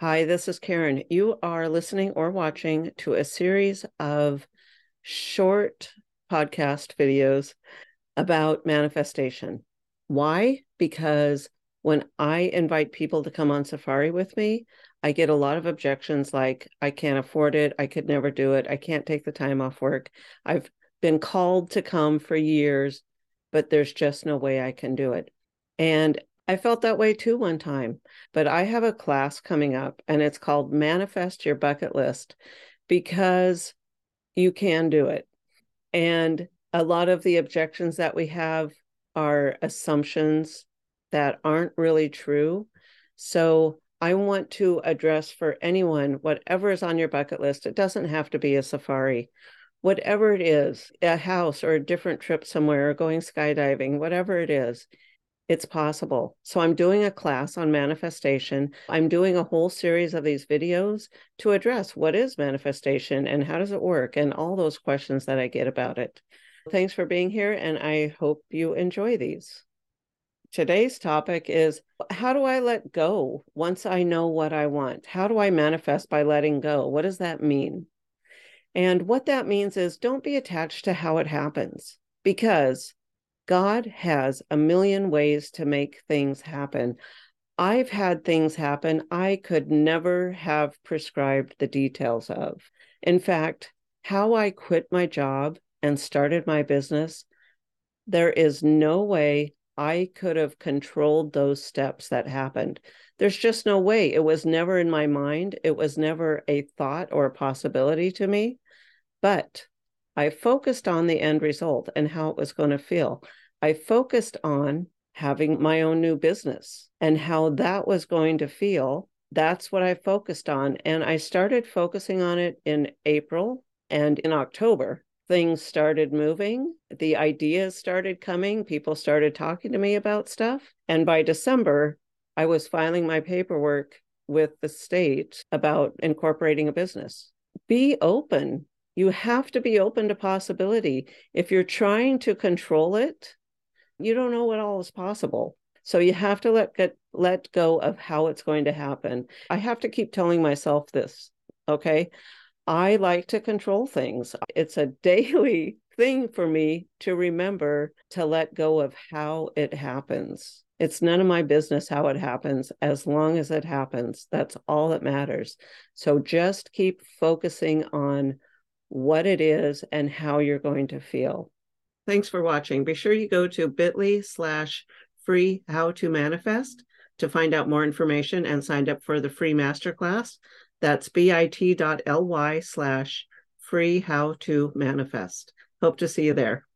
Hi, this is Karen. You are listening or watching to a series of short podcast videos about manifestation. Why? Because when I invite people to come on safari with me, I get a lot of objections like, I can't afford it. I could never do it. I can't take the time off work. I've been called to come for years, but there's just no way I can do it. And I felt that way too one time, but I have a class coming up and it's called Manifest Your Bucket List because you can do it. And a lot of the objections that we have are assumptions that aren't really true. So I want to address for anyone, whatever is on your bucket list, it doesn't have to be a safari. Whatever it is, a house or a different trip somewhere, or going skydiving, whatever it is, it's possible. So I'm doing a class on manifestation. I'm doing a whole series of these videos to address what is manifestation and how does it work and all those questions that I get about it. Thanks for being here and I hope you enjoy these. Today's topic is how do I let go once I know what I want? How do I manifest by letting go? What does that mean? And what that means is don't be attached to how it happens because God has a million ways to make things happen. I've had things happen I could never have prescribed the details of. In fact, how I quit my job and started my business, there is no way I could have controlled those steps that happened. There's just no way. It was never in my mind. It was never a thought or a possibility to me. But I focused on the end result and how it was going to feel. I focused on having my own new business and how that was going to feel. That's what I focused on. And I started focusing on it in April and in October. Things started moving, the ideas started coming, people started talking to me about stuff. And by December, I was filing my paperwork with the state about incorporating a business. Be open you have to be open to possibility. If you're trying to control it, you don't know what all is possible. So you have to let get let go of how it's going to happen. I have to keep telling myself this, okay? I like to control things. It's a daily thing for me to remember to let go of how it happens. It's none of my business how it happens as long as it happens. That's all that matters. So just keep focusing on what it is, and how you're going to feel. Thanks for watching. Be sure you go to bit.ly slash free how to manifest to find out more information and sign up for the free masterclass. That's bit.ly slash free how to manifest. Hope to see you there.